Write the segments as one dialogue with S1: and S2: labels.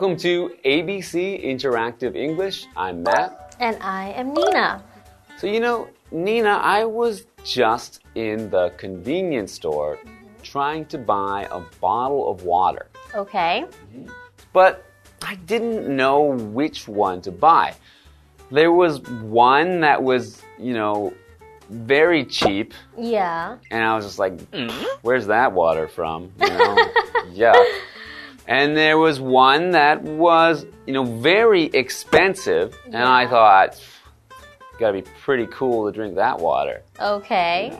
S1: Welcome to ABC Interactive English. I'm Matt.
S2: And I am Nina.
S1: So, you know, Nina, I was just in the convenience store mm-hmm. trying to buy a bottle of water,
S2: Okay. Mm-hmm.
S1: but I didn't know which one to buy. There was one that was, you know, very cheap,
S2: Yeah.
S1: and I was just like, mm-hmm. where's that water from? You know? yeah. And there was one that was, you know, very expensive, and I thought, gotta be pretty cool to drink that water.
S2: Okay.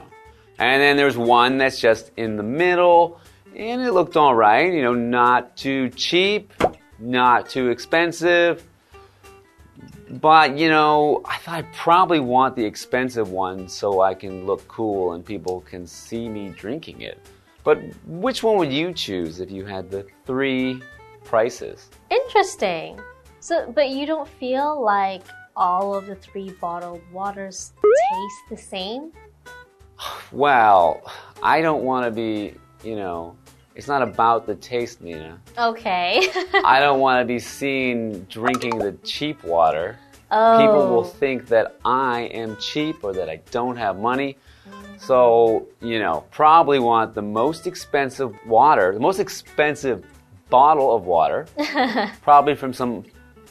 S1: And then there's one that's just in the middle, and it looked all right, you know, not too cheap, not too expensive. But, you know, I thought I'd probably want the expensive one so I can look cool and people can see me drinking it. But which one would you choose if you had the three prices?
S2: Interesting. So, but you don't feel like all of the three bottled waters taste the same?
S1: Well, I don't want to be, you know, it's not about the taste, Nina.
S2: Okay.
S1: I don't want to be seen drinking the cheap water.
S2: oh.
S1: People will oh. think that I am cheap or that I don't have money. So, you know, probably want the most expensive water, the most expensive bottle of water, probably from some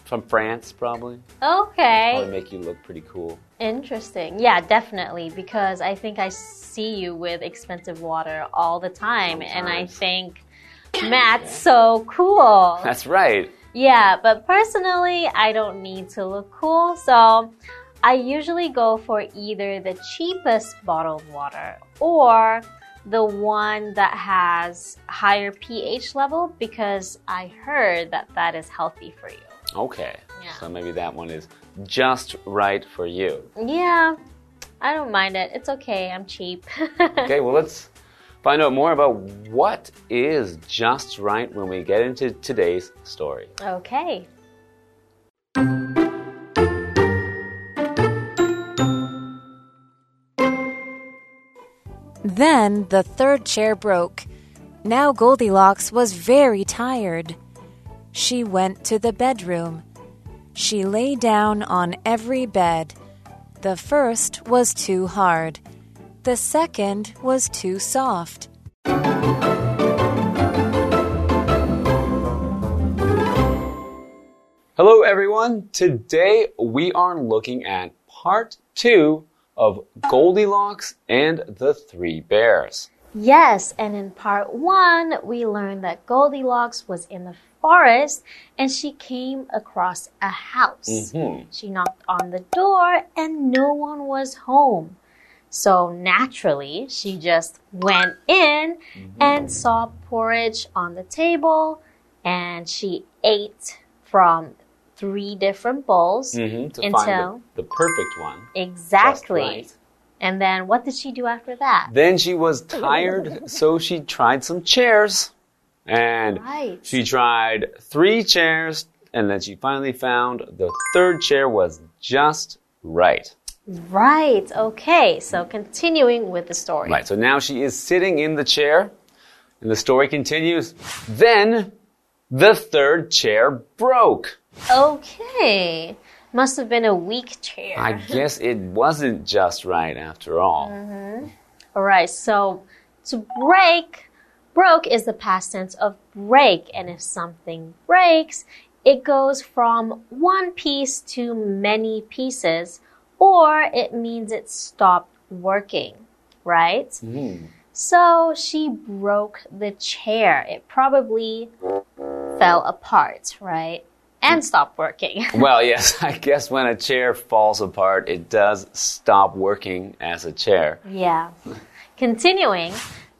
S1: from France, probably.
S2: Okay.
S1: Probably make you look pretty cool.
S2: Interesting. Yeah, definitely. Because I think I see you with expensive water all the time. And I think Matt's so cool.
S1: That's right.
S2: Yeah, but personally, I don't need to look cool. So I usually go for either the cheapest bottled water or the one that has higher pH level because I heard that that is healthy for you.
S1: Okay.
S2: Yeah.
S1: So maybe that one is just right for you.
S2: Yeah, I don't mind it. It's okay. I'm cheap.
S1: Okay, well, let's find out more about what is just right when we get into today's story.
S2: okay.
S3: Then the third chair broke. Now Goldilocks was very tired. She went to the bedroom. She lay down on every bed. The first was too hard. The second was too soft.
S1: Hello, everyone. Today we are looking at part two of Goldilocks and the Three Bears.
S2: Yes, and in part one, we learned that Goldilocks was in the forest and she came across a house.
S1: Mhm.
S2: She knocked on the door and no one was home. So naturally, she just went in and saw porridge on the table and she ate from three different bowls.
S1: Mhm, to
S2: Until-
S1: find the, the perfect one.
S2: Exactly.
S1: Right.
S2: And then what did she do after that?
S1: Then she was tired, so she tried some chairs. And
S2: Right.
S1: she tried three chairs, and then she finally found the third chair was just right.
S2: Right. Okay. So continuing with the story.
S1: Right, so now she is sitting in the chair, and the story continues. Then the third chair broke.
S2: Okay. Must have been a weak chair.
S1: I guess it wasn't just right after all. Mm-hmm.
S2: All right. So to break, broke is the past tense of break. And if something breaks, it goes from one piece to many pieces, or it means it stopped working, right? Mm-hmm. So she broke the chair. It probably fell apart, right? And stop working.
S1: Well, yes, I guess when a chair falls apart, it does stop working as a chair.
S2: Yeah. Continuing.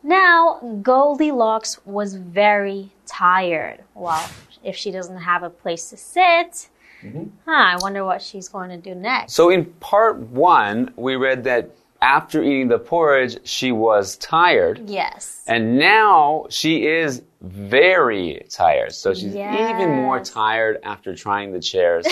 S2: Now, Goldilocks was very tired. Well, if she doesn't have a place to sit, mm-hmm. huh, I wonder what she's going to do next.
S1: So in part one, we read that after eating the porridge, she was tired.
S2: Yes.
S1: And now she is very tired. So she's even more tired after trying the chairs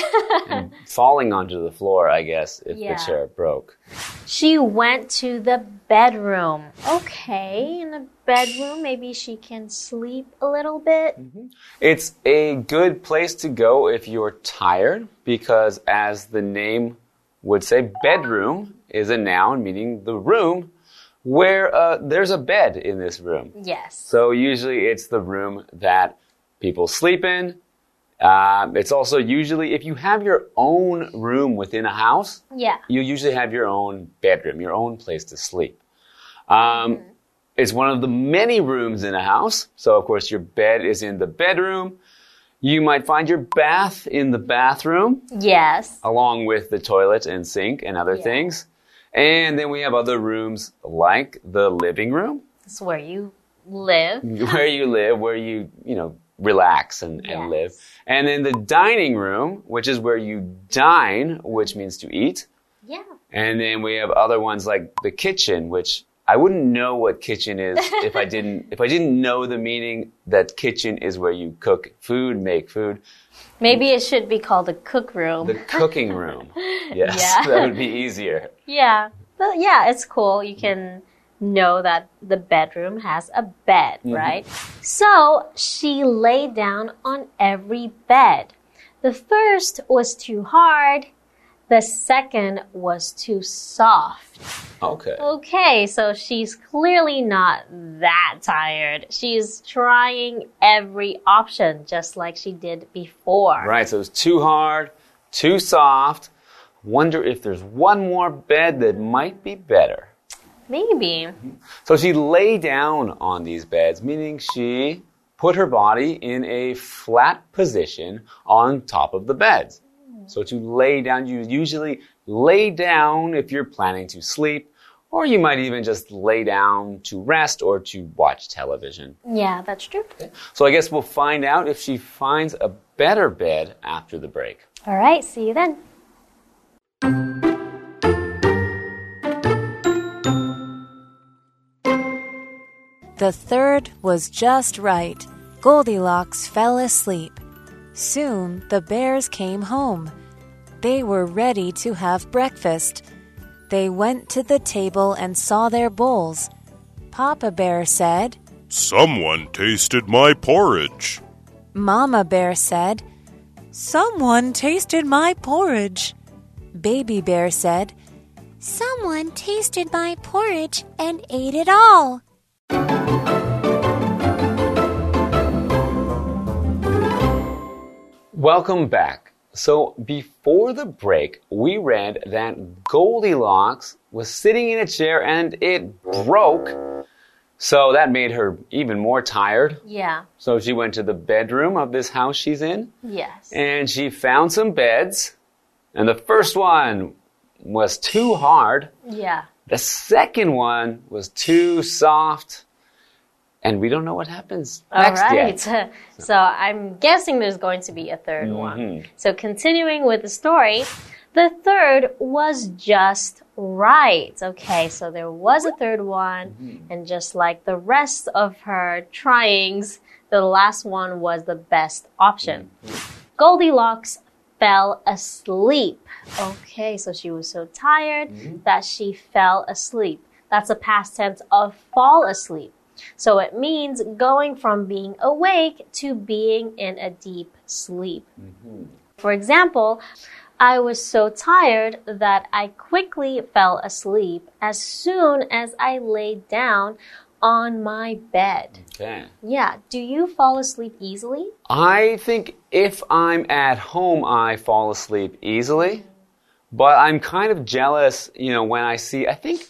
S1: and falling onto the floor, I guess, if
S2: Yeah.
S1: the chair broke.
S2: She went to the bedroom. Okay, in the bedroom, maybe she can sleep a little bit. Mm-hmm.
S1: It's a good place to go if you're tired because, as the name would say, bedroom is a noun meaning the room where uh, there's a bed in this room.
S2: Yes.
S1: So usually it's the room that people sleep in. Um, it's also usually if you have your own room within a house,
S2: Yeah.
S1: you usually have your own bedroom, your own place to sleep. Um, It's one of the many rooms in a house. So of course your bed is in the bedroom. You might find your bath in the bathroom
S2: Yes.
S1: along with the toilet and sink and other
S2: Yeah.
S1: things. And then we have other rooms like the living room
S2: It's where you live.
S1: where you live, where you, you know, relax and, and live. And then the dining room, which is where you dine, which means to eat.
S2: Yeah.
S1: And then we have other ones like the kitchen, which I wouldn't know what kitchen is if I didn't if I didn't know the meaning that kitchen is where you cook food, make food.
S2: Maybe it should be called the cook room.
S1: The cooking room. Yes,
S2: Yeah.
S1: that would be easier.
S2: Yeah. But yeah, it's cool. You can know that the bedroom has a bed, mm-hmm. right? So she lay down on every bed. The first was too hard. The second was too soft.
S1: Okay.
S2: Okay, so she's clearly not that tired. She's trying every option just like she did before.
S1: Right, so it's too hard, too soft. Wonder if there's one more bed that might be better.
S2: Maybe.
S1: So she lay down on these beds, meaning she put her body in a flat position on top of the beds. So to lay down, you usually lay down if you're planning to sleep, or you might even just lay down to rest or to watch television.
S2: Yeah, that's true.
S1: So I guess we'll find out if she finds a better bed after the break.
S2: All right, see you then.
S3: The third was just right. Goldilocks fell asleep. Soon the bears came home. They were ready to have breakfast. They went to the table and saw their bowls. Papa Bear said,
S4: Someone tasted my porridge.
S3: Mama Bear said, Someone tasted my porridge. Baby Bear said, Someone tasted my porridge and ate it all.
S1: Welcome back. So before the break, we read that Goldilocks was sitting in a chair and it broke. So that made her even more tired.
S2: Yeah.
S1: So she went to the bedroom of this house she's in
S2: Yes.
S1: and she found some beds. And the first one was too hard.
S2: Yeah.
S1: The second one was too soft. And we don't know what happens
S2: All
S1: next
S2: right.
S1: yet.
S2: So I'm guessing there's going to be a 3rd mm-hmm. one. So continuing with the story, the third was just right. Okay, so there was a third one, mm-hmm. and just like the rest of her tryings, the last one was the best option. Mm-hmm. Goldilocks fell asleep. Okay, so she was so tired mm-hmm. that she fell asleep. That's a past tense of fall asleep. So it means going from being awake to being in a deep sleep. Mm-hmm. For example, I was so tired that I quickly fell asleep as soon as I laid down on my bed.
S1: Okay.
S2: Yeah, do you fall asleep easily?
S1: I think if I'm at home, I fall asleep easily. But I'm kind of jealous, you know, when I see, I think,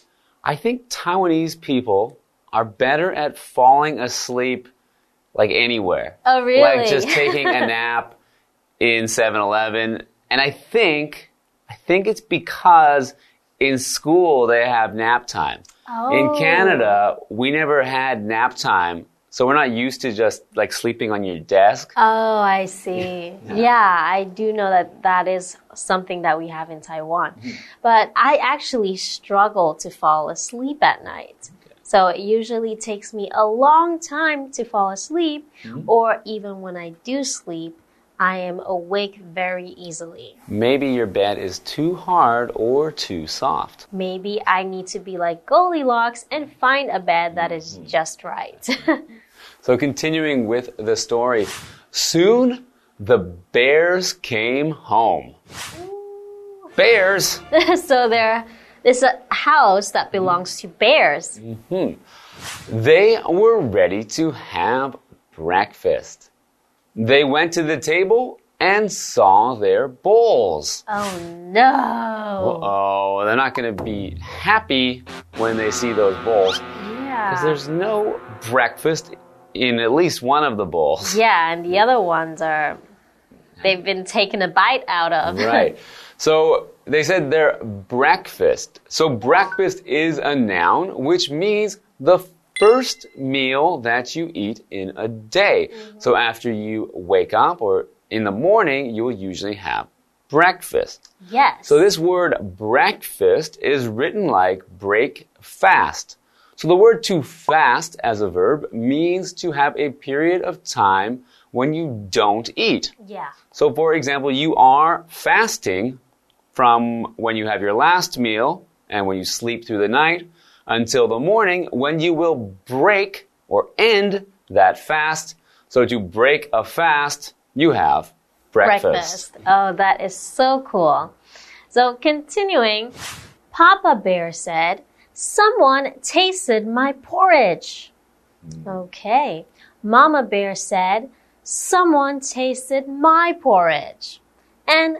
S1: I think Taiwanese people are better at falling asleep like anywhere.
S2: Oh, really?
S1: Like just taking a nap in 7-Eleven. And I think, I think it's because in school they have nap time.
S2: Oh.
S1: In Canada, we never had nap time. So we're not used to just like sleeping on your desk.
S2: Oh, I see. Yeah, I do know that that is something that we have in Taiwan. Hmm. But I actually struggle to fall asleep at night. So it usually takes me a long time to fall asleep, hmm. or even when I do sleep, I am awake very easily.
S1: Maybe your bed is too hard or too soft.
S2: Maybe I need to be like Goldilocks and find a bed that is mm-hmm. just right.
S1: So continuing with the story, soon the bears came home. Bears.
S2: so there is a house that belongs to bears. Mm-hmm.
S1: They were ready to have breakfast. They went to the table and saw their bowls.
S2: Oh no.
S1: Oh, they're not going to be happy when they see those bowls
S2: Yeah.
S1: because there's no breakfast in at least one of the bowls.
S2: Yeah, and the other ones are they've been taken a bite out of.
S1: Right. So they said their breakfast. So breakfast is a noun, which means the first meal that you eat in a day. Mm-hmm. So after you wake up or in the morning, you will usually have breakfast.
S2: yes.
S1: So this word breakfast is written like break fast. So the word to fast as a verb means to have a period of time when you don't eat.
S2: yeah.
S1: So, for example, you are fasting from when you have your last meal and when you sleep through the night until the morning when you will break or end that fast. So, to break a fast, you have breakfast.
S2: Breakfast. Oh, that is so cool. So continuing, Papa Bear said, Someone tasted my porridge. Okay. Mama Bear said, Someone tasted my porridge. And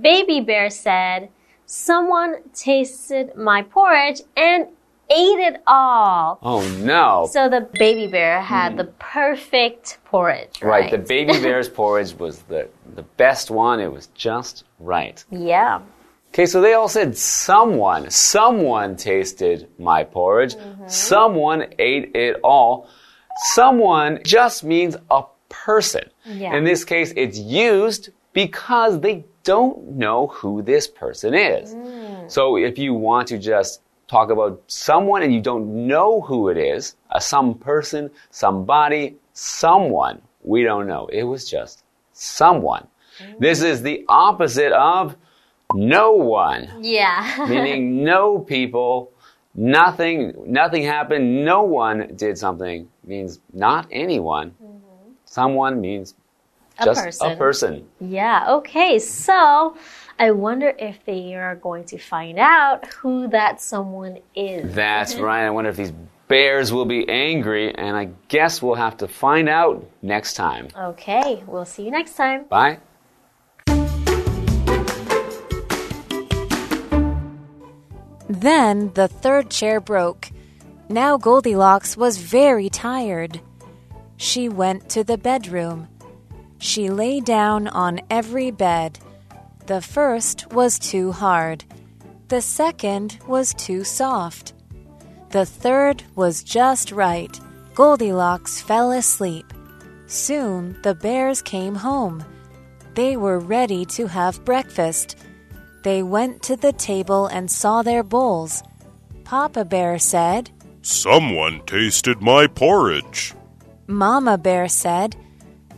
S2: Baby Bear said, Someone tasted my porridge and ate it all.
S1: Oh no.
S2: So the baby bear had hmm. the perfect porridge.
S1: Right,
S2: Right.
S1: the baby bear's porridge was the, the best one. It was just right.
S2: Yeah.
S1: Okay, so they all said someone, someone tasted my porridge, mm-hmm. someone ate it all. Someone just means a person.
S2: Yeah.
S1: In this case, it's used because they don't know who this person is. Mm. So if you want to just talk about someone and you don't know who it is, a some person, somebody, someone, we don't know. It was just someone. Mm. This is the opposite of no one
S2: Yeah.
S1: meaning no people, nothing, nothing happened, no one did something means not anyone. Mm-hmm. Someone means
S2: A
S1: just
S2: person.
S1: a person.
S2: yeah. Okay. So I wonder if they are going to find out who that someone is.
S1: That's mm-hmm. right. I wonder if these bears will be angry, and I guess we'll have to find out next time.
S2: Okay. We'll see you next time.
S1: Bye.
S3: Then the third chair broke. Now Goldilocks was very tired. She went to the bedroom. She lay down on every bed. The first was too hard. The second was too soft. The third was just right. Goldilocks fell asleep. Soon the bears came home. They were ready to have breakfast. They went to the table and saw their bowls. Papa Bear said,
S4: Someone tasted my porridge.
S3: Mama Bear said,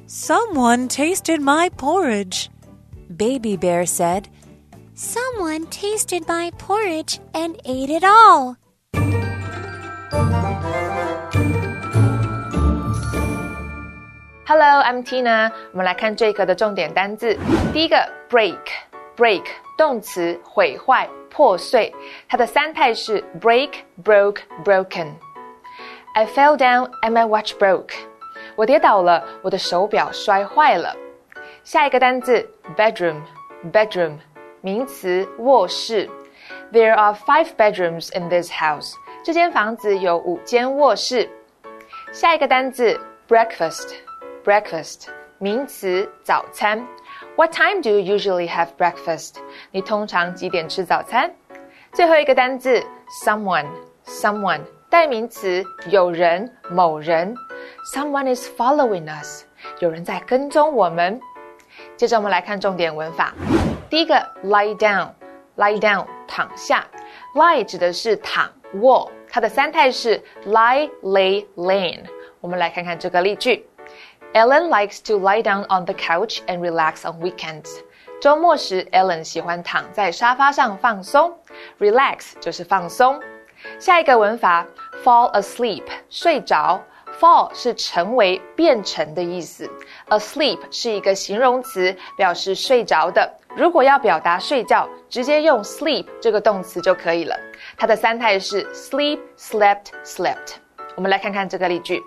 S3: Someone tasted my porridge. Baby Bear said, Someone tasted my porridge and ate it all.
S5: Hello, I'm Tina。我们来看这一课的重点单字。第一个 break，break 动词毁坏、破碎，它的三态是 break、broke、broken。I fell down and my watch broke。我跌倒了，我的手表摔坏了。 下一个单字 bedroom，bedroom 名词卧室。There are five bedrooms in this house。这间房子有五间卧室。下一个单字 breakfast。breakfast 名词早餐。What time do you usually have breakfast？你通常几点吃早餐？最后一个单字 someone someone 代名词有人、某人。Someone is following us，有人在跟踪我们。 接着我们来看重点文法。第一个，lie down，lie down，躺下。lie 指的是躺卧，它的三态是 lie、lay、lean。我们来看看这个例句。Ellen likes to lie down on the couch and relax on weekends. 周末时，Ellen 喜欢躺在沙发上放松。Relax 就是放松。下一个文法，fall asleep 睡着。Fall 是成为、变成的意思。Asleep 是一个形容词，表示睡着的。如果要表达睡觉，直接用 sleep 这个动词就可以了。它的三态是 sleep、slept、slept。我们来看看这个例句。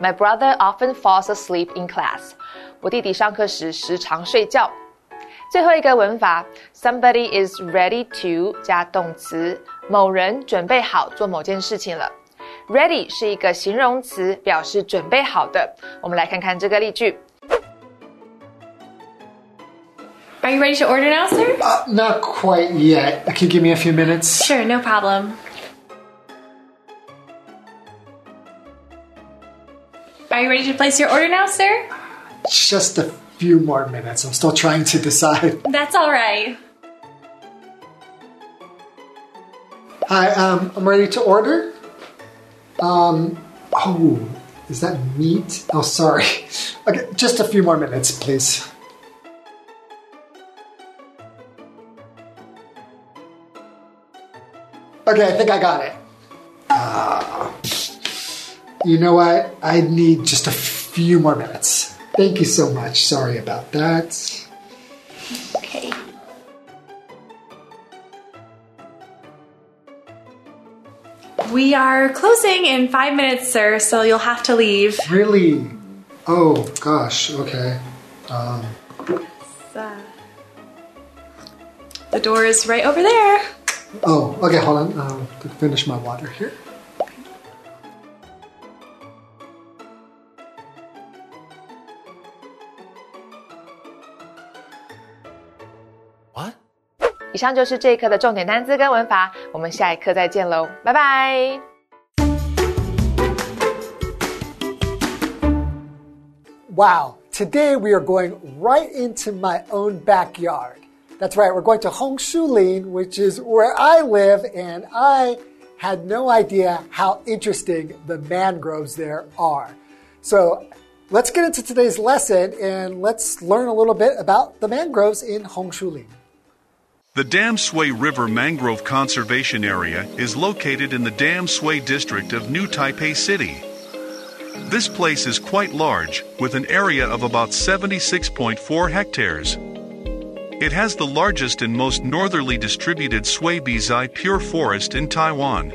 S5: My brother often falls asleep in class. 我弟弟上课时时常睡觉。最后一个文法，somebody is ready to 加动词，某人准备好做某件事情了。Ready 是一个形容词，表示准备好的。我们来看看这个例句。
S6: Are you ready to order now, sir?
S7: Uh, not quite yet. Can you give me a few minutes?
S6: Sure, no problem. Are you ready to place your order now, sir?
S7: Just a few more minutes. I'm still trying to decide.
S6: That's all right.
S7: Hi, um, I'm ready to order. Um, oh, is that meat? Oh, sorry. Okay, just a few more minutes, please. Okay, I think I got it. Uh, you know what? I need just a few more minutes. Thank you so much. Sorry about that.
S6: Okay. We are closing in five minutes, sir, so you'll have to leave.
S7: Really? Oh, gosh, okay. Um,
S6: Uh, the door is right over there.
S7: oh, okay, hold on. Um, finish my water here.
S5: 以上就是这一课的重点单词跟文法，我们下一课再见喽，拜拜。
S7: Wow, today we are going right into my own backyard. That's right, we're going to Hongshu which is where I live, and I had no idea how interesting the mangroves there are. So let's get into today's lesson and let's learn a little bit about the mangroves in Hongshu
S4: The Tamsui River Mangrove Conservation Area is located in the Tamsui district of New Taipei City. This place is quite large, with an area of about 76.4 hectares. It has the largest and most northerly distributed Sui Bizai pure forest in Taiwan.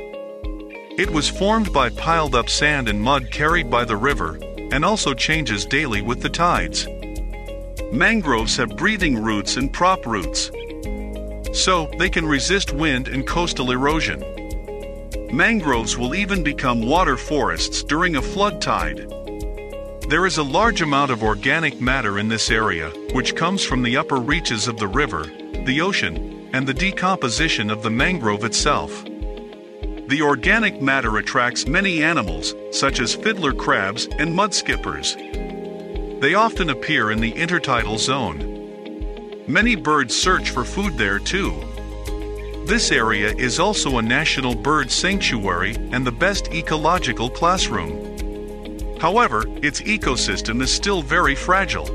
S4: It was formed by piled up sand and mud carried by the river, and also changes daily with the tides. Mangroves have breathing roots and prop roots, so they can resist wind and coastal erosion. Mangroves will even become water forests during a flood tide. There is a large amount of organic matter in this area, which comes from the upper reaches of the river, the ocean, and the decomposition of the mangrove itself. The organic matter attracts many animals, such as fiddler crabs and mudskippers. They often appear in the intertidal zone. Many birds search for food there too. This area is also a national bird sanctuary and the best ecological classroom. However, its ecosystem is still very fragile.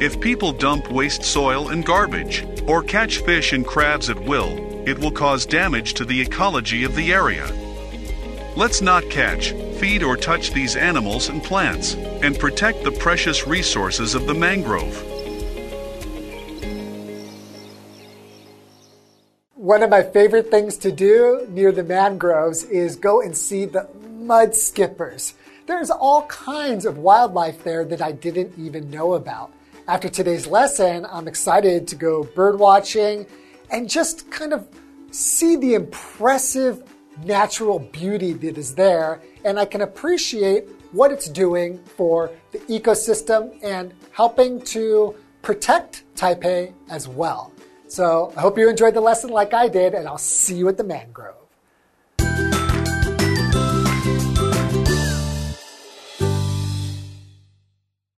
S4: If people dump waste soil and garbage, or catch fish and crabs at will, it will cause damage to the ecology of the area. Let's not catch, feed, or touch these animals and plants, and protect the precious resources of the mangrove.
S7: One of my favorite things to do near the mangroves is go and see the mud skippers. There's all kinds of wildlife there that I didn't even know about. After today's lesson, I'm excited to go bird watching and just kind of see the impressive natural beauty that is there, and I can appreciate what it's doing for the ecosystem and helping to protect Taipei as well. So I hope you enjoyed the lesson like I did, and I'll see you at the mangrove.